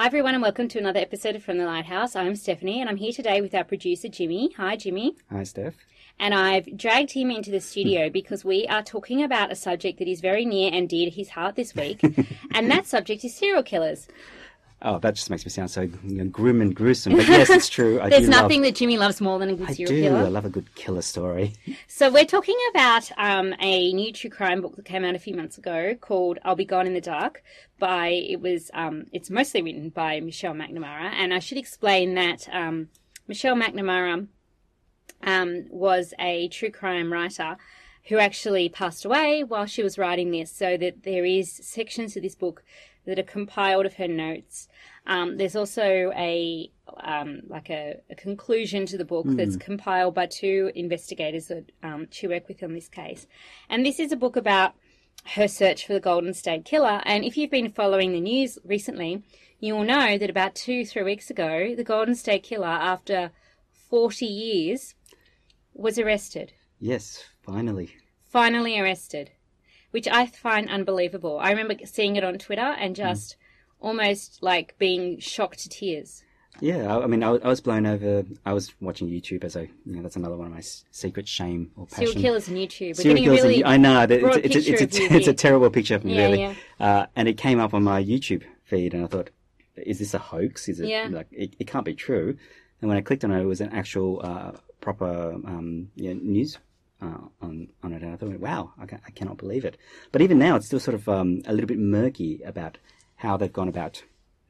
Hi, everyone, and welcome to another episode of From the Lighthouse. I'm Stephanie, and I'm here today with our producer, Jimmy. Hi, Jimmy. Hi, Steph. And I've dragged him into the studio because we are talking about a subject that is very near and dear to his heart this week, and that subject is serial killers. Oh, that just makes me sound so you know, grim and gruesome. But yes, it's true. I There's nothing love, that Jimmy loves more than a good I serial do. killer. I love a good killer story. So we're talking about um, a new true crime book that came out a few months ago called "I'll Be Gone in the Dark." By it was um, it's mostly written by Michelle McNamara, and I should explain that um, Michelle McNamara um, was a true crime writer who actually passed away while she was writing this. So that there is sections of this book that are compiled of her notes. Um, there's also a um, like a, a conclusion to the book that's compiled by two investigators that um, she worked with on this case, and this is a book about her search for the Golden State Killer. And if you've been following the news recently, you will know that about two three weeks ago, the Golden State Killer, after 40 years, was arrested. Yes, finally. Finally arrested, which I find unbelievable. I remember seeing it on Twitter and just almost like being shocked to tears. Yeah, I, I mean, I, was- I was blown over. I was watching YouTube as I, you know, that's another one of my s- secret shame or passion. Serial killers on YouTube. We're Serial killers. really I know it's, it's, it's, you it's a terrible picture of me, Yeah, really. yeah. Uh, and it came up on my YouTube feed, and I thought, is this a hoax? Is it Yeah. like it, it can't be true? And when I clicked on it, it was an actual uh, proper um, yeah, news uh, on on it, and I thought, wow, I, I cannot believe it. But even now, it's still sort of um, a little bit murky about how they've gone about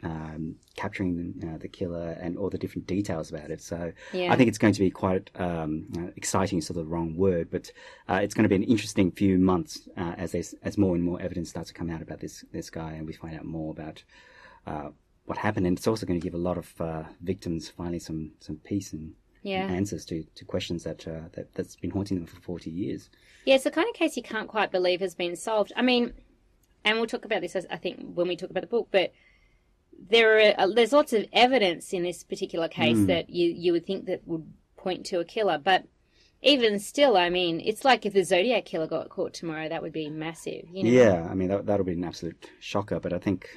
um, capturing uh, the killer and all the different details about it. So Yeah. I think it's going to be quite um, uh, exciting. Is sort of the wrong word, but uh, it's going to be an interesting few months uh, as there's, as more and more evidence starts to come out about this this guy, and we find out more about. Uh, what happened, and it's also going to give a lot of uh, victims finally some some peace and Yeah. answers to, to questions that, uh, that that's been haunting them for forty years. Yeah, it's the kind of case you can't quite believe has been solved. I mean, and we'll talk about this, as I think, when we talk about the book, but there are uh, there's lots of evidence in this particular case Hmm. that you you would think that would point to a killer, but even still, I mean, it's like if the Zodiac killer got caught tomorrow, that would be massive. You know? Yeah, I mean that that'll be an absolute shocker. But I think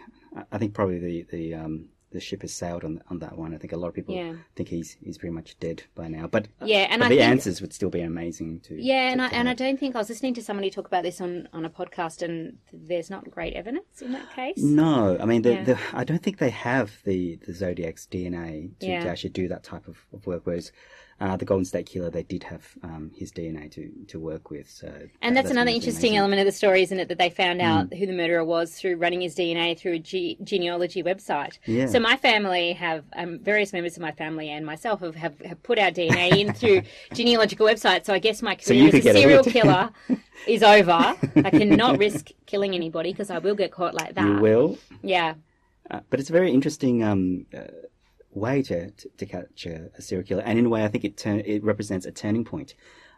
I think probably the the um, the ship has sailed on on that one. I think a lot of people Yeah. think he's he's pretty much dead by now. But Yeah, and but the think- answers would still be amazing to Yeah, and to I, and I don't think I was listening to somebody talk about this on, on a podcast, and there's not great evidence in that case. No, I mean, the, Yeah. the, I don't think they have the, the Zodiac's DNA to, Yeah. to actually do that type of, of work. Whereas uh, the Golden State Killer, they did have um, his DNA to, to work with. So And that- that's, another interesting amazing. Mm. element of the story, isn't it? That they found out who the murderer was through running his DNA through a ge- genealogy website. Yeah. So my family have, um, various members of my family and myself have, have, have put our DNA in through genealogical websites. So I guess my So career as could a serial killer is over. I cannot risk killing anybody because I will get caught like that. You will. Yeah. Uh, but it's a very interesting um, uh, way to, to, to catch a, a serial killer. And in a way, I think it, turn, it represents a turning point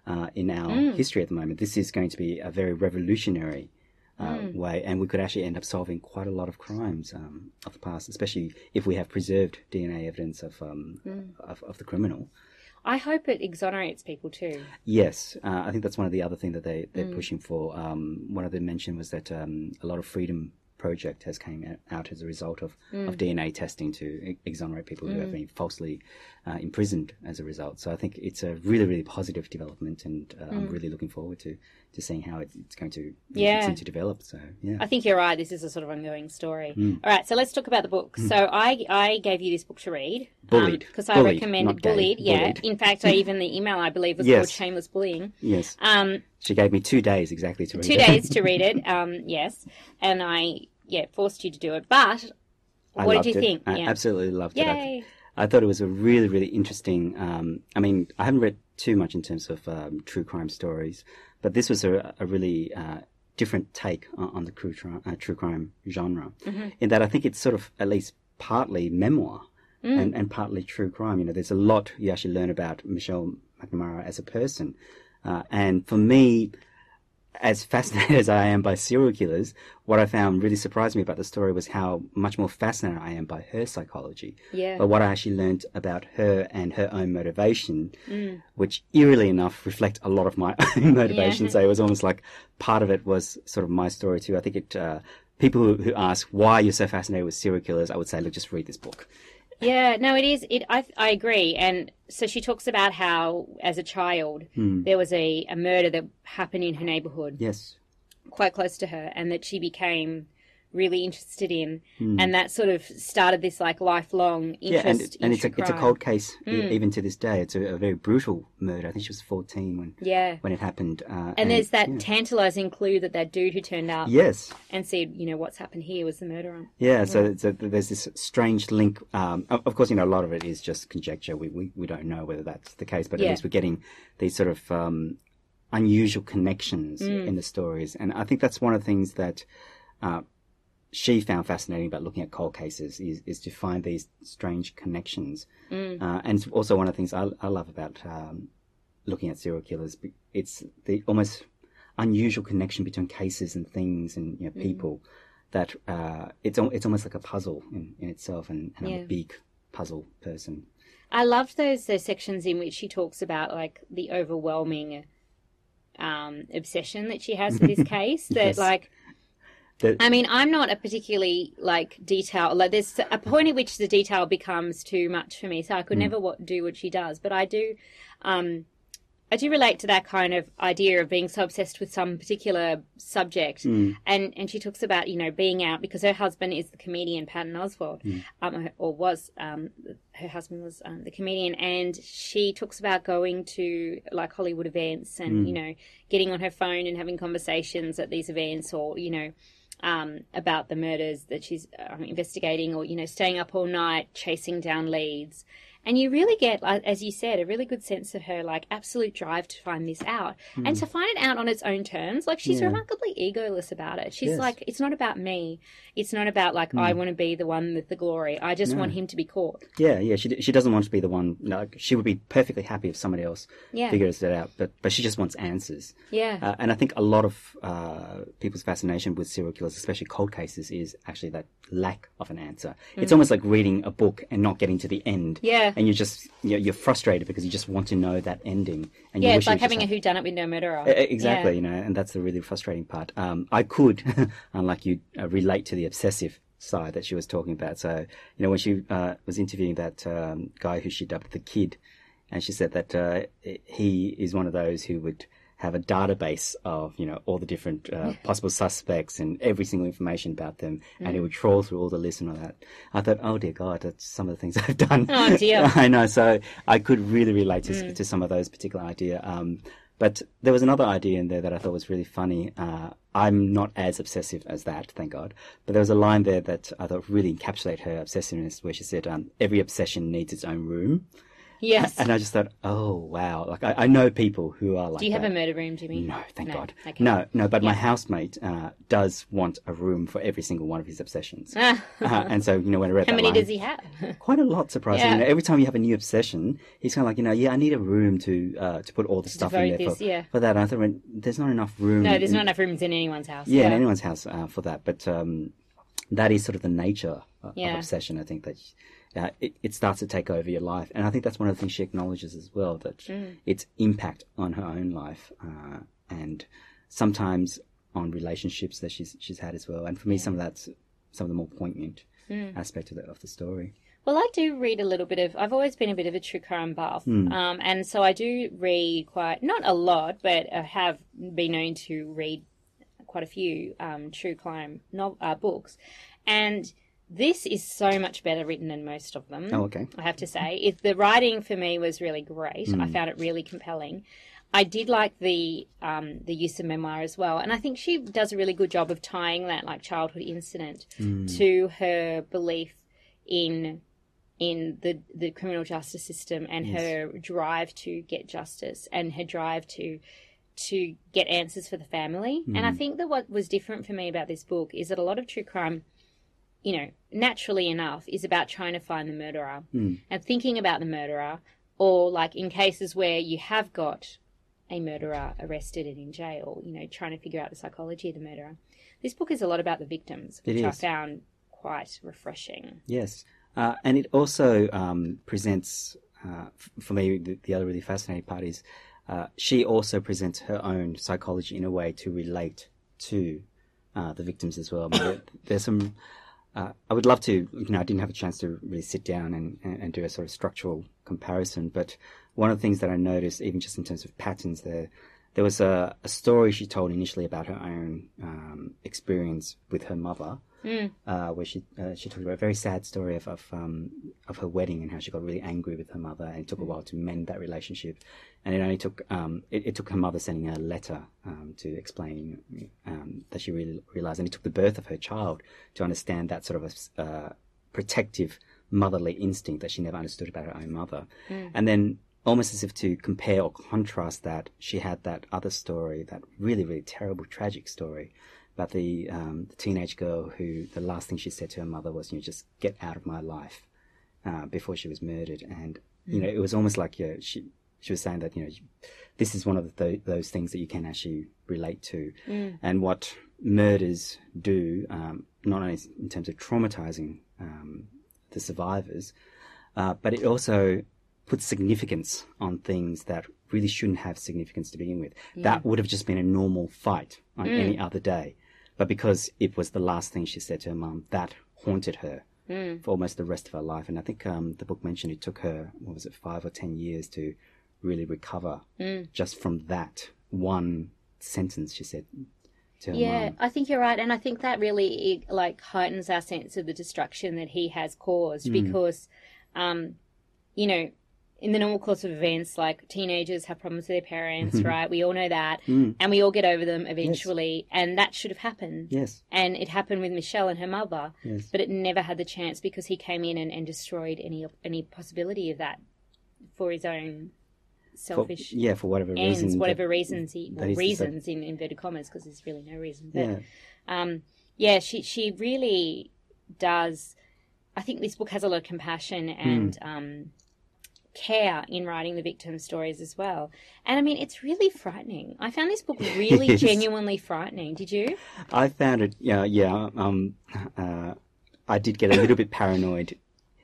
uh, in our Mm. history at the moment. This is going to be a very revolutionary uh, Mm. way, and we could actually end up solving quite a lot of crimes um, of the past, especially if we have preserved DNA evidence of, um, Mm. of, of the criminal. I hope it exonerates people too. Yes, uh, I think that's one of the other things that they, they're Mm. pushing for. Um, one of them mentioned was that um, a lot of freedom project has came out as a result of, Mm. of DNA testing to exonerate people who have been falsely uh, imprisoned as a result. So I think it's a really, really positive development, and uh, I'm really looking forward to, to seeing how it, it's going to Mm. Yeah. continue to develop. So yeah, I think you're right. This is a sort of ongoing story. Mm. All right, so let's talk about the book. So I I gave you this book to read. Bullied. Because I Bullied, recommended not gay. bullied. Yeah. Bullied. In fact, I even the email I believe was Yes. called shameless bullying. yes, Um, she gave me two days exactly to read two it. days to read it. Um, yes, and I yeah forced you to do it. But I what did you it. think? I yeah. absolutely loved it. I- I thought it was a really, really interesting. Um, I mean, I haven't read too much in terms of um, true crime stories, but this was a, a really uh, different take on, on the true, uh, true crime genre. In that, I think it's sort of at least partly memoir and, and partly true crime. You know, there's a lot you actually learn about Michelle McNamara as a person, uh, and for me, as fascinated as I am by serial killers, what I found really surprised me about the story was how much more fascinated I am by her psychology. Yeah. But what I actually learned about her and her own motivation, which eerily enough reflect a lot of my own motivation. Yeah. So it was almost like part of it was sort of my story too. I think it uh, people who, who ask why you're so fascinated with serial killers, I would say, look, just read this book. Yeah, no, it is. It I I agree. And so she talks about how, as a child, Hmm. there was a, a murder that happened in her neighborhood, Yes. quite close to her, and that she became really interested in, and that sort of started this like lifelong Hmm. Yeah, interest. and, and it's a true it's a cold case e- even to this day. It's a, a very brutal murder. I think she was 14 when Yeah, when it happened. Uh, and there's that yeah. tantalizing clue that that dude who turned up Yes. and said, you know, what's happened here was the murderer. Yeah, so, so there's this strange link. Um, of, of course, you know, a lot of it is just conjecture. We, we, we don't know whether that's the case, but Yeah. at least we're getting these sort of um, unusual connections Mm. in the stories. And I think that's one of the things that uh, she found fascinating about looking at cold cases is, is to find these strange connections. Mm. Uh, and it's also one of the things I, I love about um, looking at serial killers. It's the almost unusual connection between cases and things and you know, Mm. people that uh, it's it's almost like a puzzle in, in itself, and, and I'm a big puzzle person. I loved those those sections in which she talks about like the overwhelming um, obsession that she has for this case. That Yes. like, The- I mean, I'm not a particularly like detail. Like, there's a point at which the detail becomes too much for me, so I could never wa- do what she does. But I do. Um, I do relate to that kind of idea of being so obsessed with some particular subject, and and she talks about you know being out because her husband is the comedian Patton Oswalt, um, or was um, her husband was um, the comedian, and she talks about going to like Hollywood events and you know getting on her phone and having conversations at these events, or you know. Um, about the murders that she's um, investigating, or you know, staying up all night chasing down leads, and you really get, as you said, a really good sense of her like absolute drive to find this out and to find it out on its own terms. Like she's Yeah. remarkably egoless about it. She's Yes. like, it's not about me. It's not about like I want to be the one with the glory. I just want him to be caught. Yeah, yeah. She she doesn't want to be the one. Like, she would be perfectly happy if somebody else Yeah. figures it out, but but she just wants answers. Yeah. Uh, and I think a lot of uh, people's fascination with serial killers, especially cold cases, is actually that lack of an answer. It's almost like reading a book and not getting to the end. Mm. Yeah. And you're just you're, you're frustrated because you just want to know that ending. And you yeah, it's like having a who done it with no murderer. Exactly, Yeah. you know, and that's the really frustrating part. Um, I could, unlike you, uh, relate to the obsessive side that she was talking about. So, you know, when she uh, was interviewing that um, guy who she dubbed the kid, and she said that uh, he is one of those who would have a database of, you know, all the different uh, possible suspects and every single information about them, and he Mm. would trawl through all the lists and all that. I thought, oh dear God, that's some of the things I've done. Oh, dear. I know. So I could really relate to, Mm. to some of those particular idea. Um, but there was another idea in there that I thought was really funny. Uh, I'm not as obsessive as that, thank God. But there was a line there that I thought really encapsulated her obsessiveness, where she said, um, "Every obsession needs its own room." Yes. And I just thought, oh wow! Like I, I know people who are like. Do you have that. a murder room, Jimmy? No, thank No. God. Okay. No, no. But my housemate uh, does want a room for every single one of his obsessions. uh, and so you know when I read How many line, does he have? quite a lot surprisingly. Yeah. You know, every time you have a new obsession, he's kind of like, you know, yeah, I need a room to uh, to put all the stuff in there this, for, yeah. for that. And I thought, there's not enough room. no, there's in- not enough rooms in anyone's house. Yeah, in anyone's house uh, for that. But um, that is sort of the nature of, Yeah. of obsession. I think that uh, it, it starts to take over your life, and I think that's one of the things she acknowledges as well that Mm. its impact on her own life, uh, and sometimes on relationships that she's she's had as well. And for me, some of that's some of the more poignant Mm. aspect of the of the story. Well, I do read a little bit of. I've always been a bit of a true crime buff, um, and so I do read quite not a lot, but I have been known to read quite a few um, true crime no, uh, books, and this is so much better written than most of them. Oh, okay. I have to say, if the writing for me was really great. I hmm. found it really compelling. I did like the um, the use of memoir as well, and I think she does a really good job of tying that like childhood incident hmm. to her belief in in the the criminal justice system and her drive to get justice and her drive to to get answers for the family. And I hmm. think that what was different for me about this book is that a lot of true crime you know, naturally enough, is about trying to find the murderer and thinking about the murderer, or like in cases where you have got a murderer arrested and in jail, you know, trying to figure out the psychology of the murderer. This book is a lot about the victims, which I found quite refreshing. Yes, uh, and it also um, presents uh, for me the, the other really fascinating part is uh, she also presents her own psychology in a way to relate to uh, the victims as well. I mean, there, there's some. Uh, I would love to, you know, I didn't have a chance to really sit down and, and, and, do a sort of structural comparison, but one of the things that I noticed, even just in terms of patterns, there, there was a, a story she told initially about her own um, experience with her mother, mm. uh, where she uh, she talked about a very sad story of of, um, of her wedding and how she got really angry with her mother, and it took mm. a while to mend that relationship, and it only took um, it, it, took her mother sending her a letter um, to explain um, that she really realized, and it took the birth of her child to understand that sort of a uh, protective motherly instinct that she never understood about her own mother, mm. and then almost as if to compare or contrast that, she had that other story, that really, really terrible, tragic story about the, um, the teenage girl who the last thing she said to her mother was, you know, just get out of my life uh, before she was murdered. And, you know, it was almost like you know, she, she was saying that, you know, this is one of the, those things that you can actually relate to. Mm. And what murders do, um, not only in terms of traumatizing um, the survivors, uh, but it also puts significance on things that really shouldn't have significance to begin with. Yeah. That would have just been a normal fight on mm. any other day. But because it was the last thing she said to her mum, that haunted her mm. for almost the rest of her life. And I think um, the book mentioned it took her, what was it, five or ten years to really recover mm. just from that one sentence she said to her. yeah, I think you're right, and I think that really like heightens our sense of the destruction that he has caused mm. because, um, you know, in the normal course of events, like teenagers have problems with their parents, mm-hmm. right? We all know that. Mm. And we all get over them eventually. Yes. And that should have happened. Yes. And it happened with Michelle and her mother. Yes. But it never had the chance because he came in and, and destroyed any any possibility of that for his own selfish for, yeah for whatever ends, reason whatever that, reasons he well, reasons in inverted commas because there's really no reason but yeah. um yeah she she really does I think this book has a lot of compassion and mm. um care in writing the victim stories as well. And I mean, it's really frightening. I found this book really genuinely frightening. Did you? I found it, yeah, yeah. Um, uh, I did get a little bit paranoid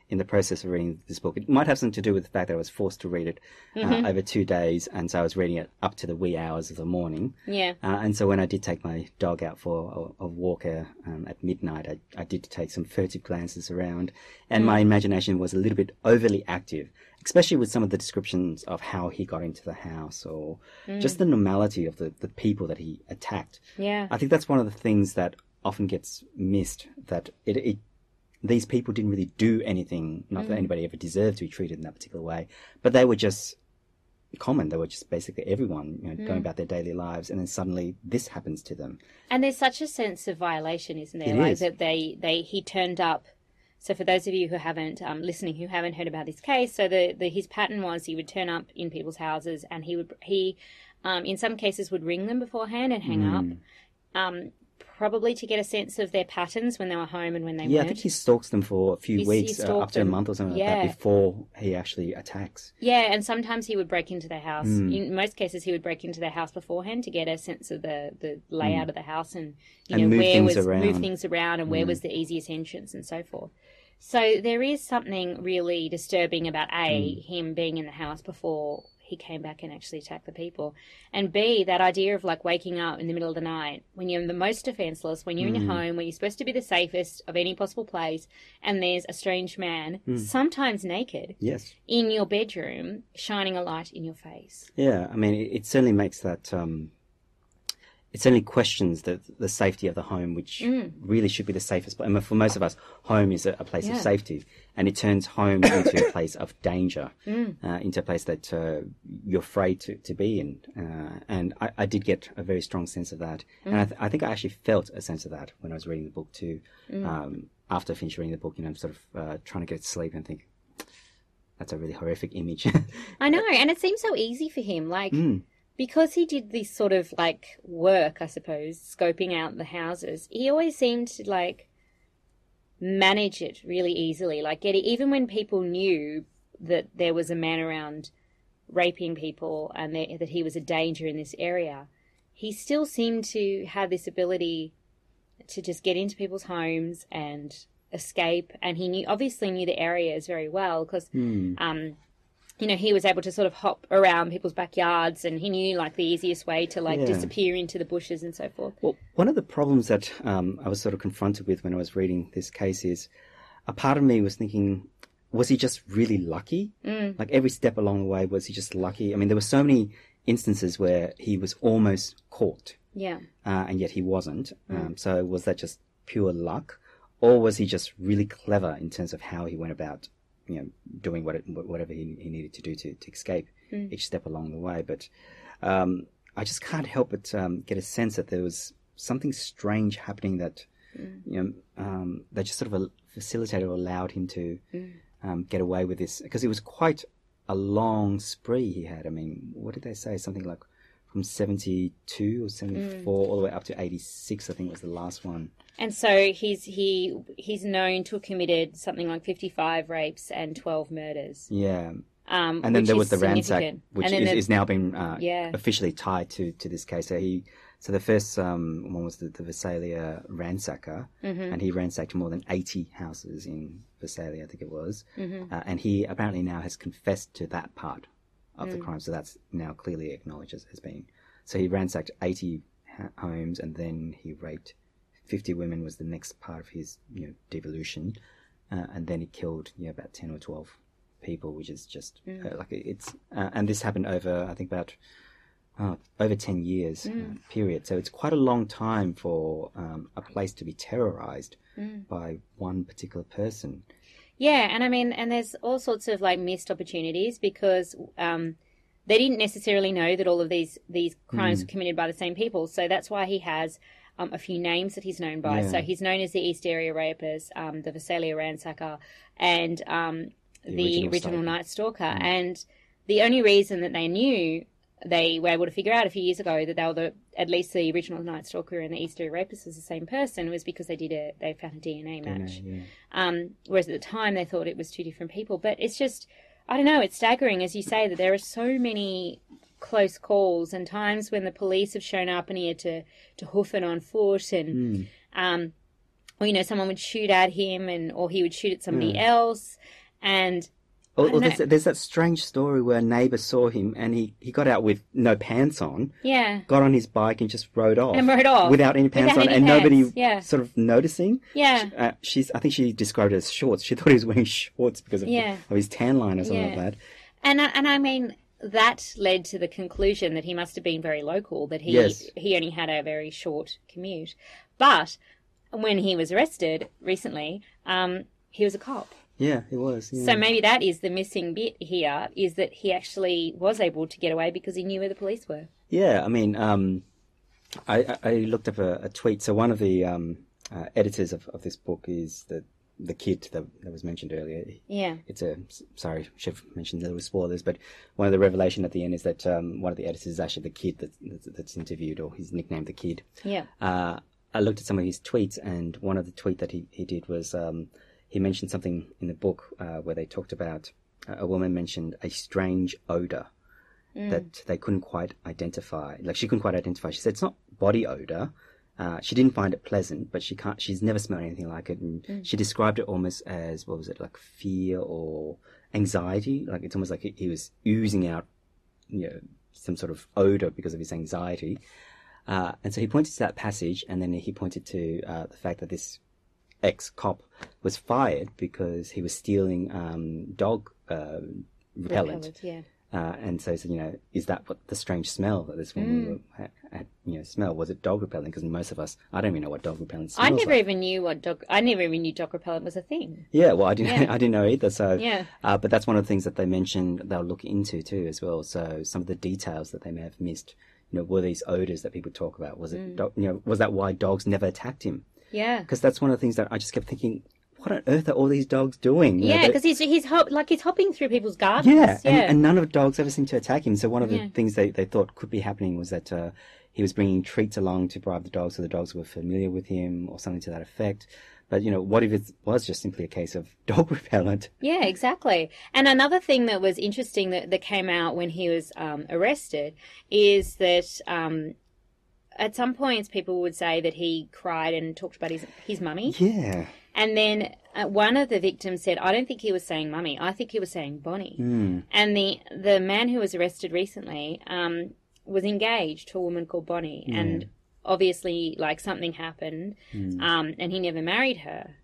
in the process of reading this book. It might have something to do with the fact that I was forced to read it uh, mm-hmm. over two days, and so I was reading it up to the wee hours of the morning. Yeah. Uh, and so when I did take my dog out for a, a walk uh, um, at midnight, I, I, did take some furtive glances around, and mm. my imagination was a little bit overly active, especially with some of the descriptions of how he got into the house or mm. just the normality of the, the people that he attacked. Yeah. I think that's one of the things that often gets missed that it, it these people didn't really do anything, not mm. that anybody ever deserved to be treated in that particular way, but they were just common. They were just basically everyone, you know, mm. going about their daily lives, and then suddenly this happens to them. And there's such a sense of violation, isn't there? It like is. that they, they he turned up. So for those of you who haven't um, listening, who haven't heard about this case, so the, the his pattern was he would turn up in people's houses, and he would he, um, in some cases, would ring them beforehand and hang mm. up. Um, probably to get a sense of their patterns when they were home and when they yeah, weren't. Yeah, I think he stalks them for a few weeks, uh, up to a month or something yeah. like that, before he actually attacks. Yeah, and sometimes he would break into their house. Mm. In most cases, he would break into their house beforehand to get a sense of the, the layout mm. of the house and you and know where was around. move things around and where was hmm. the easiest entrance and so forth. So there is something really disturbing about a hmm. him being in the house before he came back and actually attacked the people. And B, that idea of like waking up in the middle of the night when you're the most defenseless, when you're mm. in your home, when you're supposed to be the safest of any possible place, and there's a strange man, mm. sometimes naked, yes, in your bedroom, shining a light in your face. Yeah, I mean, it, it certainly makes that. Um it certainly questions the the safety of the home, which mm. really should be the safest. I mean, for most of us, home is a, a place yeah. of safety, and it turns home into a place of danger, mm. uh, into a place that uh, you're afraid to, to be in. Uh, and I, I, did get a very strong sense of that, mm. and I, th- I, think I actually felt a sense of that when I was reading the book too. Mm. Um, after I finished reading the book, you know, I'm sort of uh, trying to get to sleep and think. That's a really horrific image. I know, and it seems so easy for him. Like, mm because he did this sort of like work, I suppose, scoping out the houses, he always seemed to like manage it really easily. Like get it, even when people knew that there was a man around raping people and that he was a danger in this area, he still seemed to have this ability to just get into people's homes and escape. And he knew, obviously, knew the areas very well because, mm. um, you know, he was able to sort of hop around people's backyards and he knew like the easiest way to like Yeah. disappear into the bushes and so forth. Well, one of the problems that um, I was sort of confronted with when I was reading this case is a part of me was thinking, was he just really lucky? Mm. Like every step along the way, was he just lucky? I mean, there were so many instances where he was almost caught, Yeah. uh, and yet he wasn't. Um, so was that just pure luck, or was he just really clever in terms of how he went about, you know, doing what it, whatever he, he needed to do to, to escape each step along the way? But um, I just can't help but um, get a sense that there was something strange happening that you know um, that just sort of facilitated or allowed him to um, get away with this because it was quite a long spree he had. I mean, what did they say? Something like from seventy two or seventy four all the way up to eighty six. I think was the last one. And so he's he he's known to have committed something like fifty five rapes and twelve murders. Yeah, Um, and then there was the ransack, which is, the- is now been uh, Yeah. officially tied to, to this case. So he, so the first um, one was the, the Visalia ransacker, Mm-hmm. and he ransacked more than eighty houses in Visalia, I think it was, Mm-hmm. uh, and he apparently now has confessed to that part of Mm. the crime. So that's now clearly acknowledged as, as being. So he ransacked eighty ha- homes, and then he raped fifty women. Was the next part of his you know devolution, uh, and then he killed you know, about ten or twelve people, which is just uh, like it's. Uh, and this happened over, I think, about uh, over ten years uh, period. So it's quite a long time for um, a place to be terrorized by one particular person. Yeah, and I mean, and there's all sorts of like missed opportunities because um, they didn't necessarily know that all of these these crimes were committed by the same people. So that's why he has um, a few names that he's known by. Yeah. So he's known as the East Area Rapers, um, the Visalia Ransacker, and um, the, original original. Night Stalker. And the only reason that they knew they were able to figure out a few years ago that they were the, at least the original Night Stalker and the East Area Rapist was the same person was because they did a they found a DNA match. Yeah. Um, whereas at the time they thought it was two different people. But it's just, I don't know, it's staggering, as you say, that there are so many close calls and times when the police have shown up and he had to, to hoof it on foot and, um, or, you know, someone would shoot at him and, or he would shoot at somebody else. And Or, or there's, there's that strange story where a neighbor saw him and he, he got out with no pants on, yeah, got on his bike and just rode off. And rode off. Without any pants Without on any and nobody yeah. sort of noticing. yeah. Uh, she's, I think she described it as shorts. She thought he was wearing shorts because of, Yeah. of his tan line or something like that. And I, and I mean that led to the conclusion that he must have been very local. That he Yes. he only had a very short commute. But when he was arrested recently, um, he was a cop. Yeah, it was. Yeah. So maybe that is the missing bit here: is that he actually was able to get away because he knew where the police were. Yeah, I mean, um, I, I looked up a, a tweet. So one of the um, uh, editors of, of this book is the the kid that, that was mentioned earlier. Yeah, It's a sorry, should have mentioned there were spoilers, but one of the revelation at the end is that um, one of the editors is actually the kid that, that's, that's interviewed, or he's nicknamed the kid. yeah, Uh, I looked at some of his tweets, and one of the tweet that he, he did was um, he mentioned something in the book uh, where they talked about a woman mentioned a strange odor that they couldn't quite identify. Like she couldn't quite identify. She said it's not body odor. Uh, she didn't find it pleasant, but she can't. She's never smelled anything like it, and she described it almost as what was it like fear or anxiety? Like it's almost like he, he was oozing out, you know, some sort of odor because of his anxiety. Uh, and so he pointed to that passage, and then he pointed to uh, the fact that this ex cop was fired because he was stealing um, dog uh, repellent. Repellent, yeah. Uh, and so he said, you know, is that what the strange smell that this woman had, had, you know, smell? Was it dog repellent? Because most of us, I don't even know what dog repellent smells I never like. even knew what dog. I never even knew dog repellent was a thing. Yeah, well, I didn't, Yeah. I didn't know either. So, Yeah. uh, but that's one of the things that they mentioned they'll look into too, as well. So some of the details that they may have missed, you know, were these odors that people talk about? Was it, Mm. dog, you know, was that why dogs never attacked him? Yeah, Because that's one of the things that I just kept thinking, what on earth are all these dogs doing? You yeah, because he's he's hop, like he's hopping through people's gardens. yeah, yeah. And, and none of the dogs ever seemed to attack him. So one of the Yeah. things they, they thought could be happening was that uh, he was bringing treats along to bribe the dogs, so the dogs were familiar with him, or something to that effect. But you know, what if it was just simply a case of dog repellent? Yeah, exactly. And another thing that was interesting that, that came out when he was um, arrested is that um, at some points people would say that he cried and talked about his his mummy. Yeah, And then uh, one of the victims said, "I don't think he was saying mummy. I think he was saying Bonnie." Mm. And the the man who was arrested recently um, was engaged to a woman called Bonnie, and obviously, like something happened, um, and he never married her.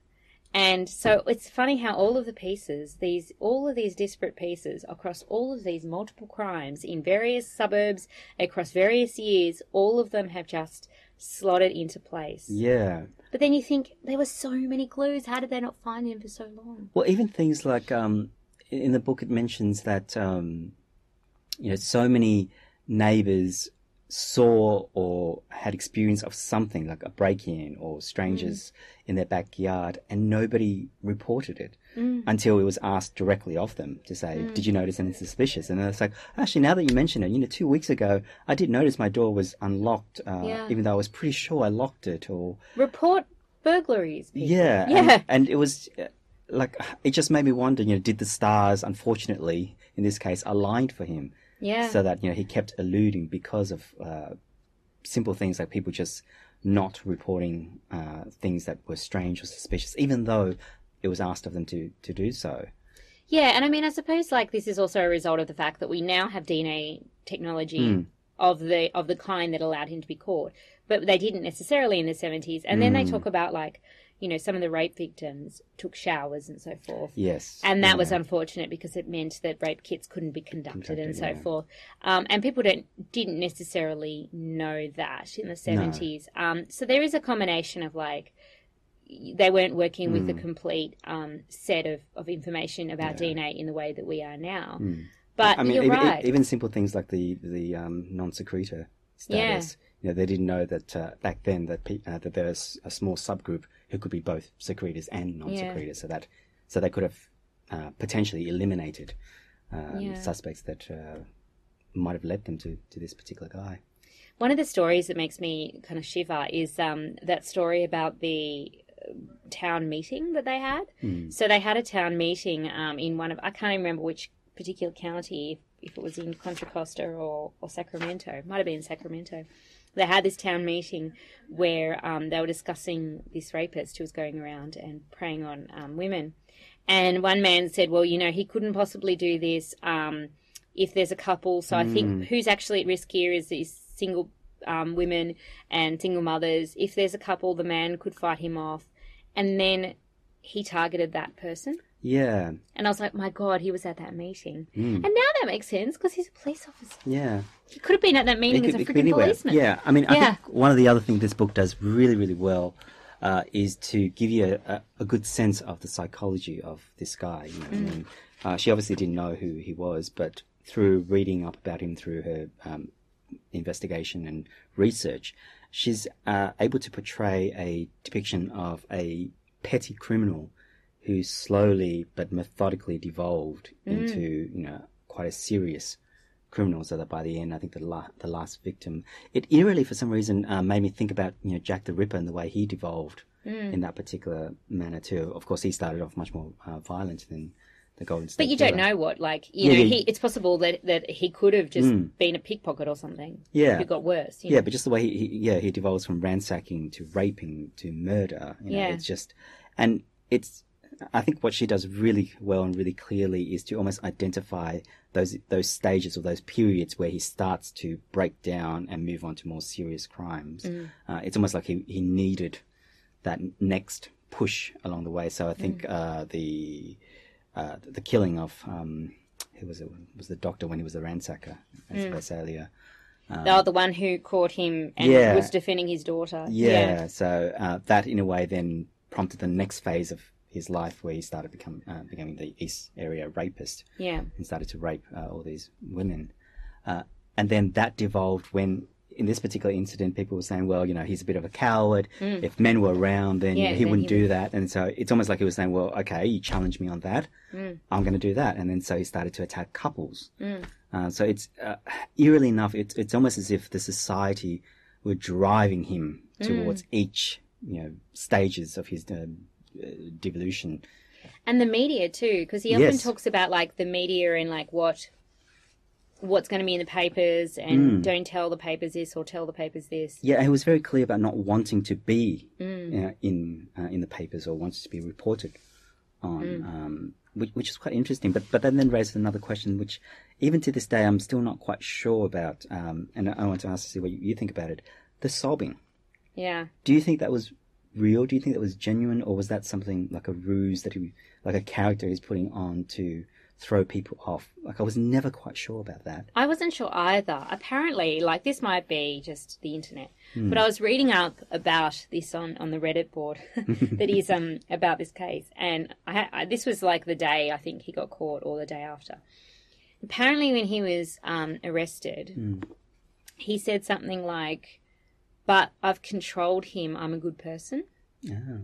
And so it's funny how all of the pieces, these all of these disparate pieces across all of these multiple crimes in various suburbs across various years, all of them have just slotted into place. Yeah. But then you think there were so many clues. How did they not find him for so long? Well, even things like um, in the book, it mentions that um, you know so many neighbors saw or had experience of something like a break-in or strangers in their backyard, and nobody reported it until it was asked directly of them to say, "Did you notice anything suspicious?" And it's like, actually, now that you mention it, you know, two weeks ago, I did notice my door was unlocked, uh, Yeah. even though I was pretty sure I locked it, or Report burglaries. people. yeah, Yeah. and, and it was uh, like it just made me wonder. You know, did the stars, unfortunately, in this case, aligned for him, Yeah. so that you know he kept eluding because of uh, simple things like people just not reporting uh, things that were strange or suspicious, even though it was asked of them to to do so. Yeah, and I mean, I suppose like this is also a result of the fact that we now have DNA technology Hmm. of the of the kind that allowed him to be caught, but they didn't necessarily in the seventies. And then they Hmm. talk about like, you know, some of the rape victims took showers and so forth. Yes, And that yeah. was unfortunate because it meant that rape kits couldn't be conducted, and so yeah. forth. Um, and people don't didn't necessarily know that in the seventies. Um, so there is a combination of like they weren't working with Hmm. a complete um, set of, of information about DNA in the way that we are now. But Hmm. I mean, you're even, right. even simple things like the the um, non secretor status. You know, they didn't know that uh, back then that pe- uh, that there was a small subgroup who could be both secretors and non secretors. So that so they could have uh, potentially eliminated um, Yeah. suspects that uh, might have led them to, to this particular guy. One of the stories that makes me kind of shiver is um, that story about the uh, town meeting that they had. So they had a town meeting um, in one of I can't remember which particular county, if, if it was in Contra Costa or, or Sacramento. It might have been Sacramento. They had this town meeting where um, they were discussing this rapist who was going around and preying on um, women. And one man said, "Well, you know, he couldn't possibly do this um, if there's a couple. So I think who's actually at risk here is these single um, women and single mothers. If there's a couple, the man could fight him off." And then he targeted that person. Yeah, And I was like, my God, he was at that meeting. Hmm. And now that makes sense because he's a police officer. yeah. He could have been at that meeting It as a could freaking policeman. Yeah, I mean, I Yeah. think one of the other things this book does really, really well uh, is to give you a, a good sense of the psychology of this guy. You know, I mean, uh, she obviously didn't know who he was, but through reading up about him through her um, investigation and research, she's uh, able to portray a depiction of a petty criminal who slowly but methodically devolved into, you know, quite a serious criminal. So that by the end, I think the la- the last victim, it eerily for some reason uh, made me think about you know Jack the Ripper and the way he devolved in that particular manner too. Of course, he started off much more uh, violent than the Golden State. But you don't know what, like, you Yeah, know, yeah. he, it's possible that, that he could have just been a pickpocket or something. Yeah. Who got worse. You Yeah, know? but just the way he, he yeah he devolves from ransacking to raping to murder. You know, Yeah. it's just and it's I think what she does really well and really clearly is to almost identify those those stages or those periods where he starts to break down and move on to more serious crimes. Mm. Uh, it's almost like he, he needed that next push along the way. So I think Mm. uh, the uh, the killing of um, who was it was the doctor when he was a ransacker as Mm. Visalia. oh, the one who caught him and Yeah. was defending his daughter. Yeah, so uh, that in a way then prompted the next phase of his life where he started become, uh, becoming the East area rapist Yeah. and started to rape uh, all these women. Uh, and then that devolved when, in this particular incident, people were saying, well, you know, he's a bit of a coward. If men were around, then you Mm. Yeah, know, he wouldn't he do that. And so it's almost like he was saying, well, okay, you challenge me on that. Mm. I'm going to do that. And then so he started to attack couples. Uh, so it's uh, eerily enough, it's it's almost as if the society were driving him towards each you know stages of his um, uh, devolution. And the media too, because he often Yes. talks about like the media and like what what's going to be in the papers and don't tell the papers this or tell the papers this. Yeah, he was very clear about not wanting to be uh, in uh, in the papers or wanted to be reported on, um, which, which is quite interesting. But but then then raises another question, which even to this day I'm still not quite sure about. Um, and I want to ask to see what you, you think about it. The sobbing. Yeah. Do you think that was real? Do you think that was genuine, or was that something like a ruse that he, like a character he's putting on to throw people off? Like I was never quite sure about that. I wasn't sure either. Apparently, like this might be just the internet, but I was reading up about this on, on the Reddit board that is um about this case, and I, I this was like the day I think he got caught or the day after. Apparently, when he was um, arrested, he said something like, "But I've controlled him. I'm a good person." Oh.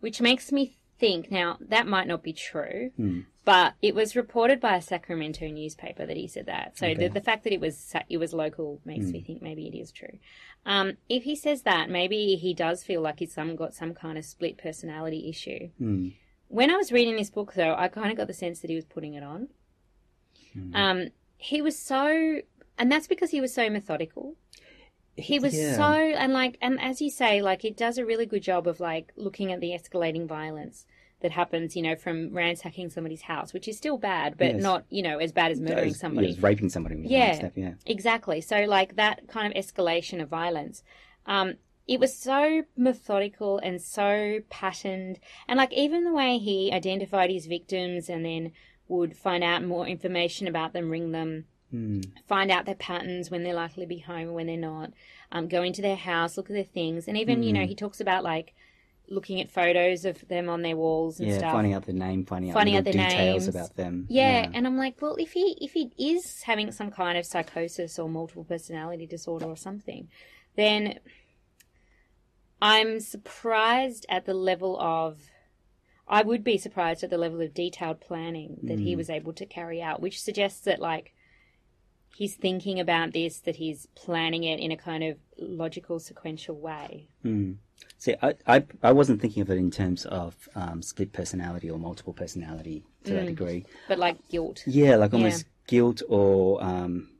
which makes me think now that might not be true but it was reported by a sacramento newspaper that he said that. So the, the fact that it was it was local makes me think maybe it is true. Um, if he says that maybe he does feel like he's some got some kind of split personality issue. When i was reading this book though i kind of got the sense that he was putting it on. Um, he was so and that's because he was so methodical he was Yeah. so and like and as you say like it does a really good job of like looking at the escalating violence that happens you know from ransacking somebody's house which is still bad but Yes. not you know as bad as murdering As- somebody yeah, raping somebody. Yeah. yeah. exactly so like that kind of escalation of violence um it was so methodical and so patterned and like even the way he identified his victims and then would find out more information about them ring them Mm. find out their patterns when they're likely to be home and when they're not um, go into their house look at their things and even you know mm. he talks about like looking at photos of them on their walls and stuff. Yeah, stuff finding out the name, finding out Finding out their details names. about them. yeah, and I'm like, well, if he if he is having some kind of psychosis or multiple personality disorder or something, then I'm surprised at the level of I would be surprised at the level of detailed planning that he mm. was able to carry out, which suggests that like he's thinking about this, that he's planning it in a kind of logical, sequential way. See, I, I, I wasn't thinking of it in terms of um, split personality or multiple personality to Mm. that degree. But like guilt. Yeah, like almost guilt or um,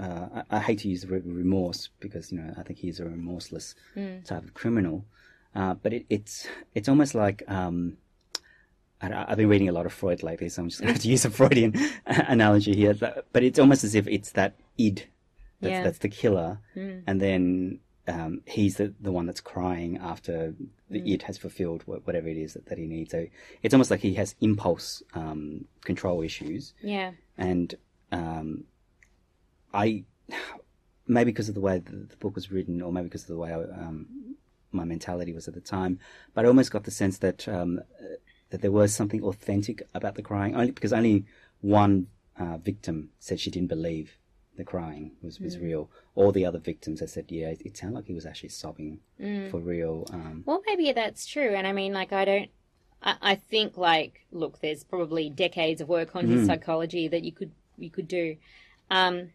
uh, I, I hate to use the word remorse because you know I think he's a remorseless Mm. type of criminal. Uh, but it, it's it's almost like um, I've been reading a lot of Freud lately, so I'm just going to use a Freudian analogy here. But it's almost as if it's that id that's, Yeah. that's the killer, and then um, he's the, the one that's crying after the id has fulfilled whatever it is that, that he needs. So it's almost like he has impulse um, control issues Yeah. and um, I maybe because of the way the, the book was written, or maybe because of the way I, um, my mentality was at the time, but I almost got the sense that um, that there was something authentic about the crying, only because only one uh, victim said she didn't believe the crying was, was real. All the other victims had said, yeah, it, it sounded like he was actually sobbing for real. Um, Well, maybe that's true. And I mean, like, I don't. I, I think, like, look, there's probably decades of work on his psychology that you could you could do. Um,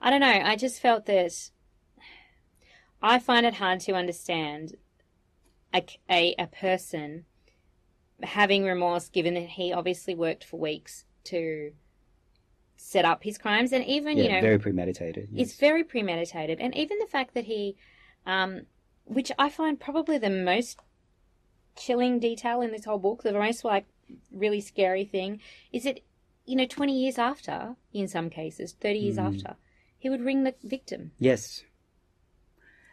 I don't know. I just felt that I find it hard to understand a, a, a person having remorse, given that he obviously worked for weeks to set up his crimes, and even yeah, you know very premeditated. yes. it's very premeditated, and even the fact that he, um, which I find probably the most chilling detail in this whole book, the most like really scary thing, is that you know twenty years after, in some cases, thirty years after, he would ring the victim. Yes.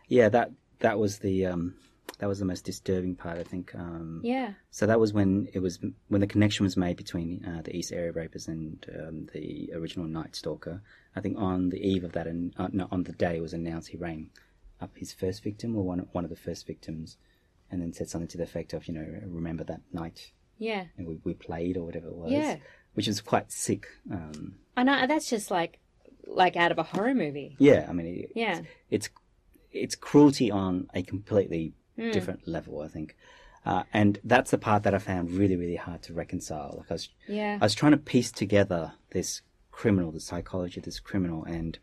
Yeah, that that was the um, that was the most disturbing part. I think. Um, Yeah, So that was when it was when the connection was made between uh, the East Area Rapers and um, the original Night Stalker. I think on the eve of that, and uh, no, on the day it was announced, he rang up his first victim or one one of the first victims, and then said something to the effect of, you know, remember that night yeah, and we, we played or whatever it was. Yeah. Which is quite sick. Um, I know that's just like like out of a horror movie. yeah, I mean, it, Yeah. it's it's cruelty on a completely Hmm. different level. I think, uh, and that's the part that I found really really hard to reconcile. Like I was, Yeah. I was trying to piece together this criminal, the psychology of this criminal, and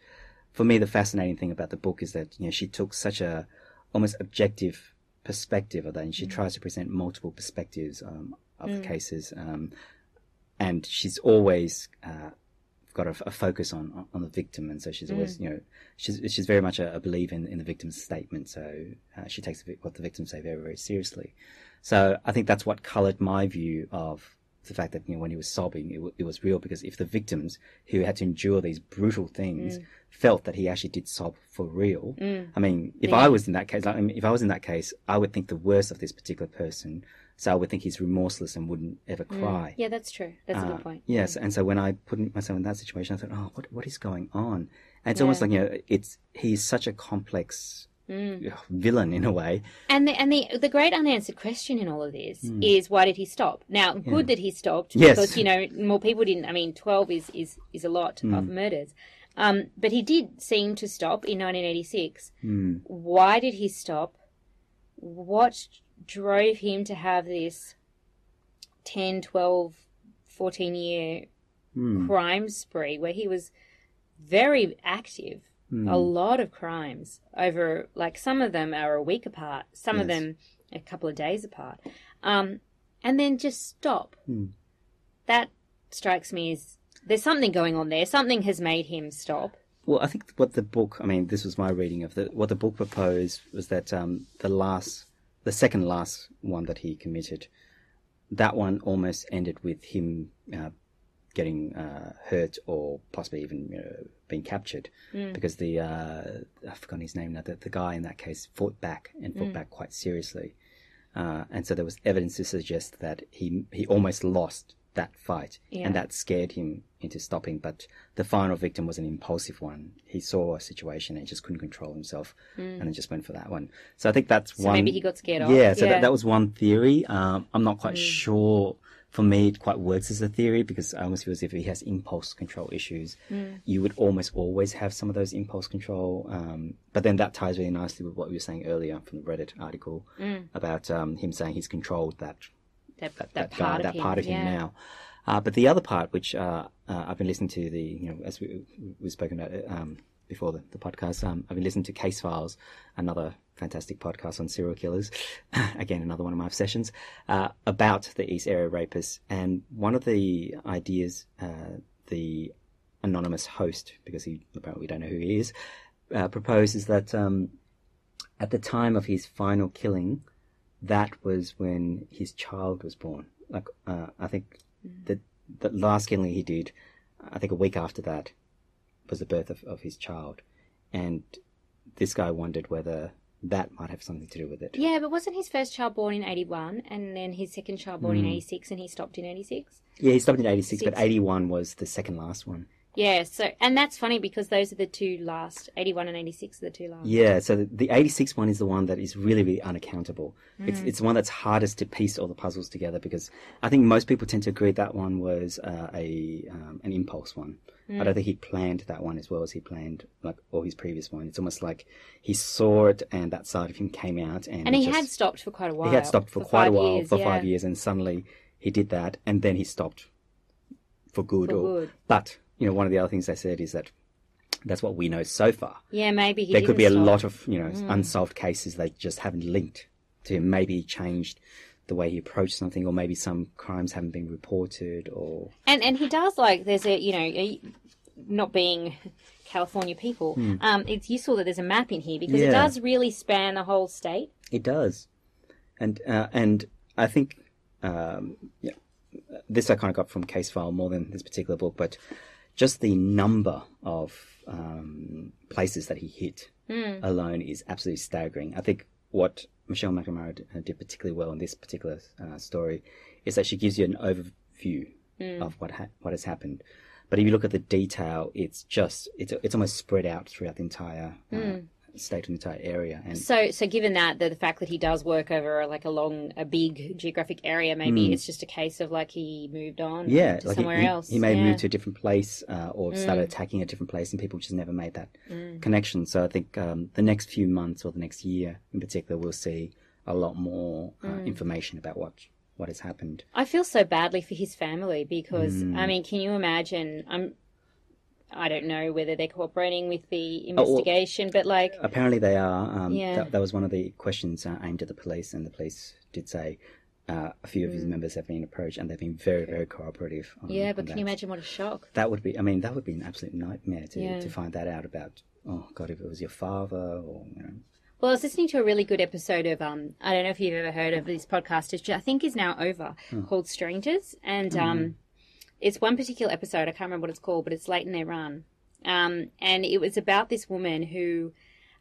for me, the fascinating thing about the book is that you know she took such a almost objective perspective of that, and she tries to present multiple perspectives um, of the cases, um, and she's always uh, got a, a focus on on the victim, and so she's always mm. you know she's she's very much a, a believer in, in the victim's statement. So uh, she takes what the victims say very very seriously. So I think that's what coloured my view of the fact that you know when he was sobbing, it, w- it was real because if the victims who had to endure these brutal things mm. felt that he actually did sob for real, mm. I mean, if I was in that case, like, I mean, if I was in that case, I would think the worst of this particular person. So I would think he's remorseless and wouldn't ever cry. Yeah, that's true. That's a Uh, good point. Yes, and so when I put myself in that situation, I thought, oh, what what is going on? And it's almost like you know, it's he's such a complex Mm. villain in a way. And the and the the great unanswered question in all of this is why did he stop? Now, good that he stopped. Yes. because you know more people didn't. I mean, twelve is is is a lot Hmm. of murders, um, but he did seem to stop in 1986. Hmm. Why did he stop? What drove him to have this 10, 12, 14 year Hmm. crime spree where he was very active? Hmm. a lot of crimes over like some of them are a week apart some of them a couple of days apart um, and then just stop Hmm. that strikes me as there's something going on there something has made him stop Well, I think what the book, I mean, this was my reading of the, what the book proposed was that um, the last, the second last one that he committed, that one almost ended with him uh, getting uh, hurt or possibly even you know, being captured because the, uh, I've forgotten his name now, the, the guy in that case fought back and fought back quite seriously. Uh, and so there was evidence to suggest that he he almost lost that fight, Yeah. and that scared him into stopping. But the final victim was an impulsive one. He saw a situation and just couldn't control himself, and then just went for that one. So I think that's so one. maybe he got scared off Yeah, so yeah. That, that was one theory. Um, I'm not quite sure. For me, it quite works as a theory because I almost feel as if he has impulse control issues. You would almost always have some of those impulse control. Um, but then that ties really nicely with what we were saying earlier from the Reddit article about um, him saying he's controlled that that, that, that, that, part guy, of that him, part of him yeah. now. Uh, but the other part, which uh, uh, I've been listening to, the you know as we we've spoken about um, before the, the podcast, um, I've been listening to Case Files, another fantastic podcast on serial killers. Again, another one of my obsessions uh, about the East Area rapists. And one of the ideas, uh, the anonymous host, because he apparently we don't know who he is, uh, proposes that um, at the time of his final killing, that was when his child was born. Like uh, I think the the last killing he did, I think a week after that, was the birth of, of his child, and this guy wondered whether that might have something to do with it. yeah but wasn't his first child born in 81 and then his second child born in Hmm. 86 and he stopped in 86 Yeah, he stopped in eighty six, but eighty one was the second last one. Yeah so and that's funny because those are the two last 81 and 86 are the two last Yeah, so the, the 86 one is the one that is really, really unaccountable. It's it's the one that's hardest to piece all the puzzles together because I think most people tend to agree that one was uh, a um, an impulse one. I don't think he planned that one as well as he planned like all his previous one. It's almost like he saw it and that side of him came out and, and he just- had stopped for quite a while he had stopped for, quite a while years, for yeah. five years and suddenly he did that and then he stopped for good. For or, good. But you know, one of the other things they said is that that's what we know so far yeah maybe he there could be a lot of you know unsolved cases they just haven't linked to him. Maybe he changed the way he approached something, or maybe some crimes haven't been reported, or And and he does like there's a you know a, not being California people. Um, it's useful that there's a map in here because it Hmm. Does really span the whole state. it does. And uh, and I think um, yeah, this I kind of got from Case File more than this particular book, but just the number of um, places that he hit alone is absolutely staggering. I think what Michelle McNamara uh, did particularly well in this particular uh, story is that she gives you an overview of what ha- what has happened. But if you look at the detail, it's just it's it's almost spread out throughout the entire uh, state and entire area. And So so given that the, the fact that he does work over like a long a big geographic area, maybe it's just a case of like he moved on Hmm. yeah, to like he- somewhere he, else. he may yeah. Mm. moved to a different place uh, or started attacking a different place, and people just never made that connection. So I think um, the next few months or the next year in particular, we'll see a lot more uh, Mm. information about what what has happened. I feel so badly for his family because Hmm. I mean, can you imagine? I'm. I don't know whether they're cooperating with the well- investigation, but like, Apparently, they are. Um, Yeah. that, that was one of the questions uh, aimed at the police, and the police did say, uh, a few of his members have been approached, and they've been very, very cooperative. On, Yeah, but can that. you imagine what a shock? That would be. I mean, that would be an absolute nightmare to Yeah. to find that out about. Oh God, if it was your father or you know. Well, I was listening to a really good episode of um I don't know if you've ever heard of this podcast, which I think is now over, called Strangers, and um it's one particular episode. I can't remember what it's called, but it's late in their run, um and it was about this woman who.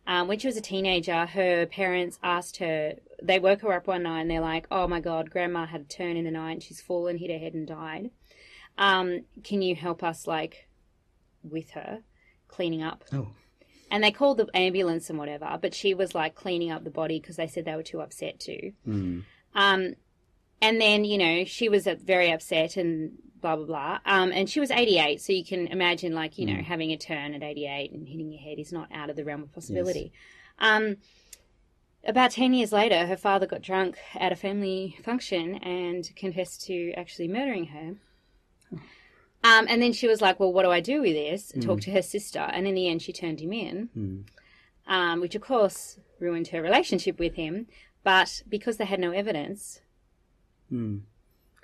Um, when she was a teenager, her parents asked her, they woke her up one night and they're like, oh my God, grandma had a turn in the night and she's fallen, hit her head and died. Um, can you help us, like, with her, cleaning up? Oh. And they called the ambulance and whatever, but she was like cleaning up the body because they said they were too upset to. Mm. Um, and then, you know, she was uh, very upset and blah, blah, blah. Um, and she was 88, so you can imagine, like, you know, having a turn at 88 and hitting your head is not out of the realm of possibility. Um, about 10 years later, her father got drunk at a family function and confessed to actually murdering her. Um, and then she was like, Well, what do I do with this? And talked to her sister. And in the end, she turned him in, Mm. um, which of course ruined her relationship with him. But because they had no evidence, Mm.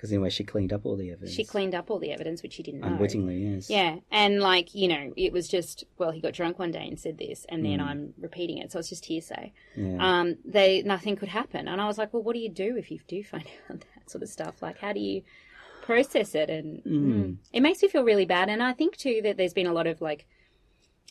Because anyway, she cleaned up all the evidence. she cleaned up all the evidence, which she didn't know. unwittingly. Yes. Yeah, and like you know, it was just well, he got drunk one day and said this, and then I'm repeating it, so it's just hearsay. Yeah. Um, they nothing could happen, and I was like, well, what do you do if you do find out that sort of stuff? Like, how do you process it? And mm, it makes me feel really bad. And I think too that there's been a lot of like.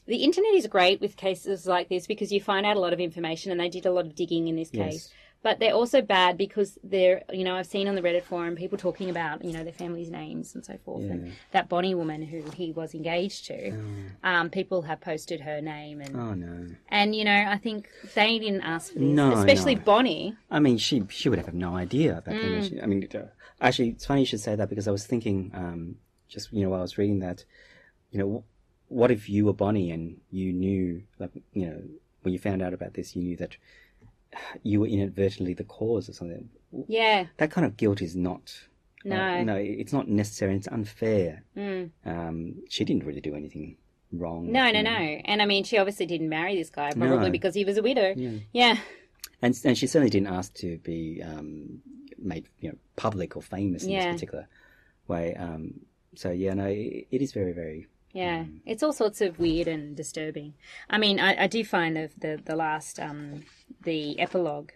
The internet is great with cases like this because you find out a lot of information, and they did a lot of digging in this case. Yes. But they're also bad because they're, you know, I've seen on the Reddit forum people talking about, you know, their family's names and so forth. And that Bonnie woman who he was engaged to, um, people have posted her name. And, Oh no. and, you know, I think they didn't ask for this, No, especially no. Bonnie. I mean, she she would have no idea back then. Mm. She, I mean, actually, it's funny you should say that because I was thinking, um, just you know, while I was reading that, you know, what if you were Bonnie and you knew, like, you know, when you found out about this, you knew that you were inadvertently the cause or something. Yeah. That kind of guilt is not. No. uh, no, it's not necessary. It's unfair. Mm. Um, she didn't really do anything wrong. No, no, no. And I mean, she obviously didn't marry this guy, probably No. because he was a widow. Yeah. Yeah. and and she certainly didn't ask to be um, made you know public or famous in Yeah. this particular way. Um, so yeah, no, it, it is very very. Yeah, it's all sorts of weird and disturbing. I mean, I, I do find the the, the last um, the epilogue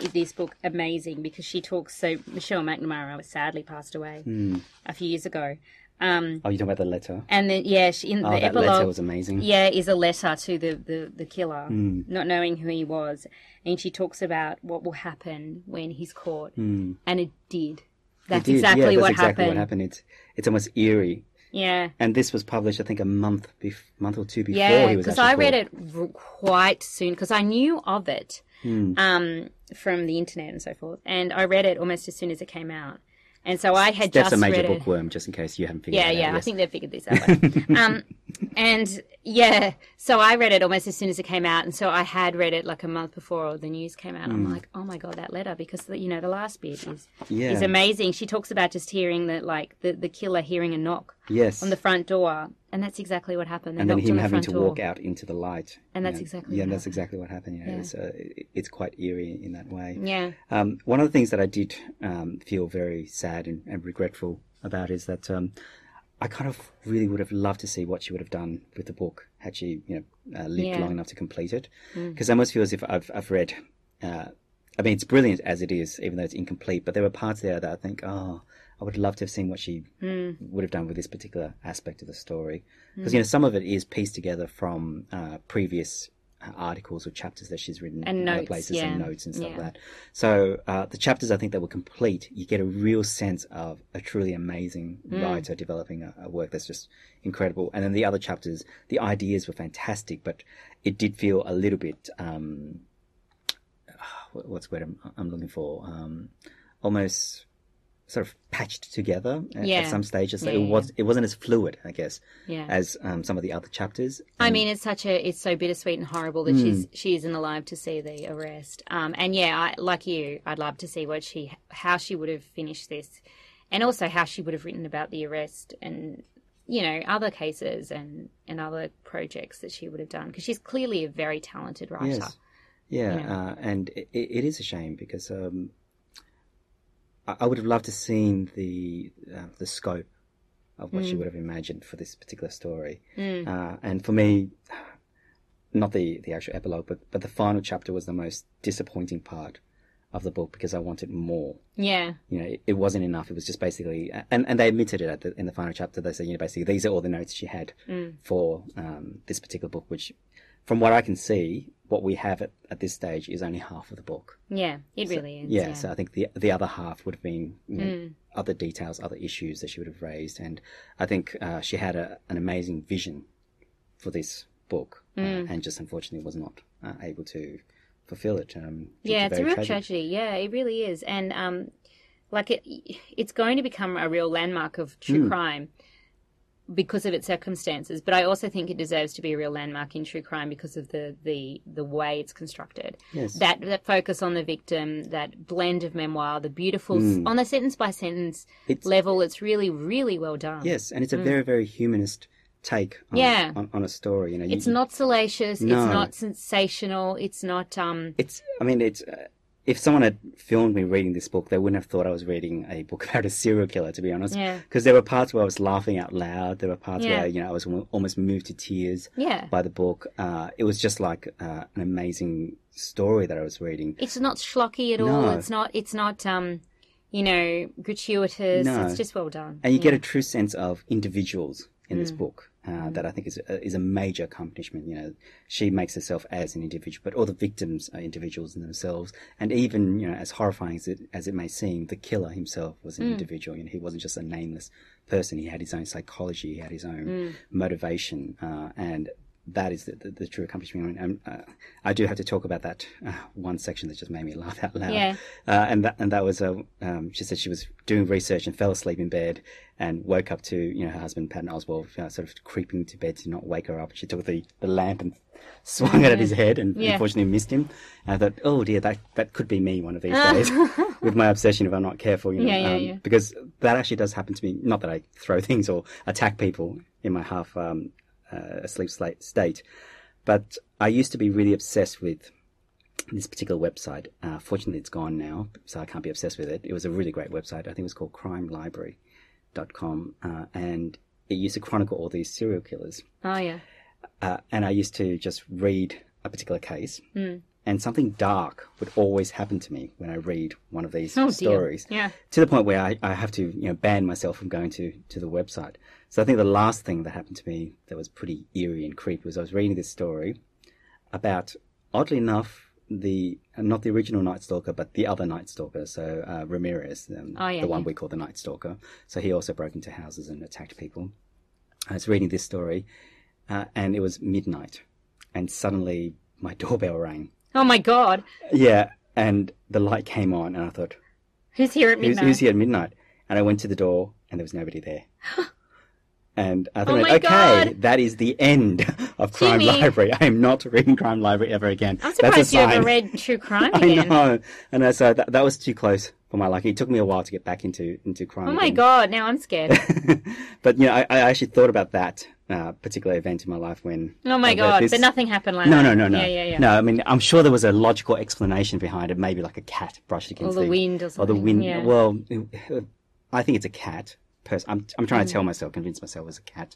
of this book amazing because she talks. So Michelle McNamara sadly passed away Mm. a few years ago, um, Oh, you talking about the letter? and then yeah, she, in Oh, the that letter epilogue, was amazing. yeah, is a letter to the the, the killer, Mm. not knowing who he was, and she talks about what will happen when he's caught, Mm. and it did. It That's did. exactly yeah, that's what exactly happened. what happened. It's it's almost eerie. Yeah. And this was published, I think, a month bef- month or two before Yeah, he was because I read it r- quite soon because I knew of it Mm. um, from the internet and so forth, and I read it almost as soon as it came out, and so I had That's just a major read bookworm, just in case you haven't figured Yeah, it out. yeah, yeah, I think they've figured this out. um, and yeah, so I read it almost as soon as it came out, and so I had read it like a month before the news came out. I'm like, oh my god, that letter because the, you know the last bit is Yeah. is amazing. She talks about just hearing that like the the killer hearing a knock Yes. on the front door, and that's exactly what happened. They and then him the having to door. walk out into the light. And you that's know. exactly yeah, that's happened. exactly what happened. Yeah, Yeah. It's, uh, it's quite eerie in that way. Yeah. Um, one of the things that I did um, feel very sad and, and regretful about is that um, I kind of really would have loved to see what she would have done with the book had she, you know, uh, lived Yeah. Mm. long enough to complete it. Because I almost feel as if I've I've read. Uh, I mean, it's brilliant as it is, even though it's incomplete. But there were parts there that I think, oh, I would love to have seen what she Mm. would have done with this particular aspect of the story. Because you know, some of it is pieced together from uh, previous uh, articles or chapters that she's written And in other notes, places yeah. and notes and stuff Yeah. like that. So uh, the chapters I think that were complete, you get a real sense of a truly amazing Mm. writer developing a, a work that's just incredible. And then the other chapters, the ideas were fantastic, but it did feel a little bit um, what's the word I'm, I'm looking for? Um, almost sort of patched together at, Yeah. at some stages. So Yeah, it was it wasn't as fluid, I guess, Yeah. as um, some of the other chapters. I mean, it's such a it's so bittersweet and horrible that she's she isn't alive to see the arrest. Um, and yeah, I, like you, I'd love to see what she how she would have finished this, and also how she would have written about the arrest and you know other cases and and other projects that she would have done because she's clearly a very talented writer. Yes. Yeah, you know. uh, and it, it is a shame because um, I, I would have loved to seen the uh, the scope of what she would have imagined for this particular story. Uh, and for me, not the the actual epilogue, but but the final chapter was the most disappointing part of the book because I wanted more. Yeah. You know, it, it wasn't enough. It was just basically, and, and they admitted it at the, in the final chapter. They said, you know, basically these are all the notes she had for um, this particular book, which, from what I can see, what we have at, at this stage is only half of the book. Yeah. It really is. Yeah, Yeah. so I think the the other half would have been you know, other details, other issues that she would have raised, and I think uh, she had a, an amazing vision for this book, uh, and just unfortunately was not uh, able to fulfill it. Um, yeah, it's a real tragic. tragedy. Yeah, it really is, and um, like it, it's going to become a real landmark of true Hmm. crime because of its circumstances. But I also think it deserves to be a real landmark in true crime because of the the the way it's constructed. Yes. That that focus on the victim, that blend of memoir, the beautiful Hmm. on the sentence by sentence It's- level. It's really really well done. Yes, and it's a very very humanist take on, Mm. Yeah. on, on a story. You know, you- It's not salacious. No. It's not sensational. It's not um. It's. I mean, it's. Uh, if someone had filmed me reading this book, they wouldn't have thought I was reading a book about a serial killer. To be honest, Yeah. Because there were parts where I was laughing out loud. There were parts Yeah. where you know I was almost moved to tears Yeah. by the book. Uh, it was just like uh, an amazing story that I was reading. It's not schlocky at all. No. It's not. It's not. Um, you know, gratuitous. No. It's just well done. and you get a true sense of individuals in Mm. this book uh, that I think is a, is a major accomplishment. You know, she makes herself as an individual, but all the victims are individuals in themselves, and even you know, as horrifying as it as it may seem, the killer himself was an Mm. individual. You know, he wasn't just a nameless person. He had his own psychology, he had his own Mm. motivation, uh, and. That is the, the, the true accomplishment. And uh, I do have to talk about that uh, one section that just made me laugh out loud. Yeah. Uh, and that and that was a. Um, she said she was doing research and fell asleep in bed, and woke up to you know her husband Patton Oswalt uh, sort of creeping to bed to not wake her up. She took the, the lamp and swung it at his head, and Yeah. unfortunately missed him. And I thought, oh dear, that that could be me one of these days with my obsession if I'm not careful. You know, Yeah, yeah, um, yeah. Because that actually does happen to me. Not that I throw things or attack people in my half um, uh, asleep sla- state, but I used to be really obsessed with this particular website. Uh, fortunately, it's gone now, so I can't be obsessed with it. It was a really great website. I think it was called crimelibrary.com, uh, and it used to chronicle all these serial killers. Oh yeah. Uh, and I used to just read a particular case, Hmm. and something dark would always happen to me when I read one of these Oh dear. stories Yeah. to the point where I, I have to you know ban myself from going to to the website. So I think the last thing that happened to me that was pretty eerie and creepy was I was reading this story about oddly enough the not the original Night Stalker but the other Night Stalker, so uh, Ramirez, um, Oh, yeah, the one yeah. we call the Night Stalker. So he also broke into houses and attacked people. I was reading this story, uh, and it was midnight, and suddenly my doorbell rang. Oh my God. Yeah, and the light came on, and I thought, Who's here at who's, midnight? who's here at midnight? And I went to the door, and there was nobody there. and I thought, Oh okay, God. that is the end of Crime Jimmy. Library. I am not reading Crime Library ever again. I'm That's a surprised you ever read true crime I know, and so that, that was too close for my liking. It took me a while to get back into into crime. Oh my again. God. Now I'm scared. but you know, I, I actually thought about that uh, particular event in my life when. Oh my uh, God. this- But nothing happened like No, that. no, no, no. Yeah, yeah, yeah. No, I mean, I'm sure there was a logical explanation behind it. Maybe like a cat brushed against Or the wind or or the something, wind. yeah. Well, I think it's a cat. Pers- I'm I'm trying to Mm. tell myself, convince myself as a cat,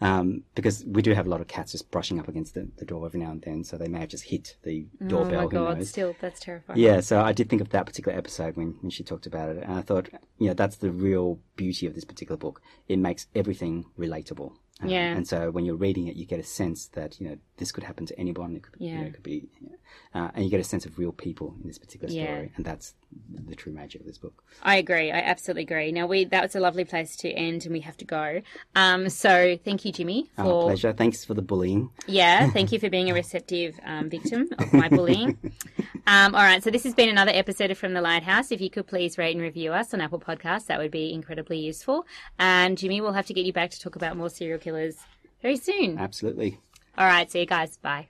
um, because we do have a lot of cats just brushing up against the, the door every now and then. So they may have just hit the doorbell. Oh my God. Still, that's terrifying. Yeah, so I did think of that particular episode when, when she talked about it, and I thought, you know, that's the real beauty of this particular book. It makes everything relatable. Um, Yeah. And so when you're reading it, you get a sense that you know this could happen to anyone. It could, you know, Yeah. it could be, uh, and you get a sense of real people in this particular story, Yeah. and that's the true magic of this book. I agree. I absolutely agree. Now we that was a lovely place to end, and we have to go. Um, so thank you, Jimmy, Our for pleasure. Thanks for the bullying. yeah, thank you for being a receptive um, victim of my bullying. Um, all right, so this has been another episode of From the Lighthouse. If you could please rate and review us on Apple Podcasts, that would be incredibly useful. And Jimmy, we'll have to get you back to talk about more serial killers very soon. Absolutely. All right, see you guys. Bye.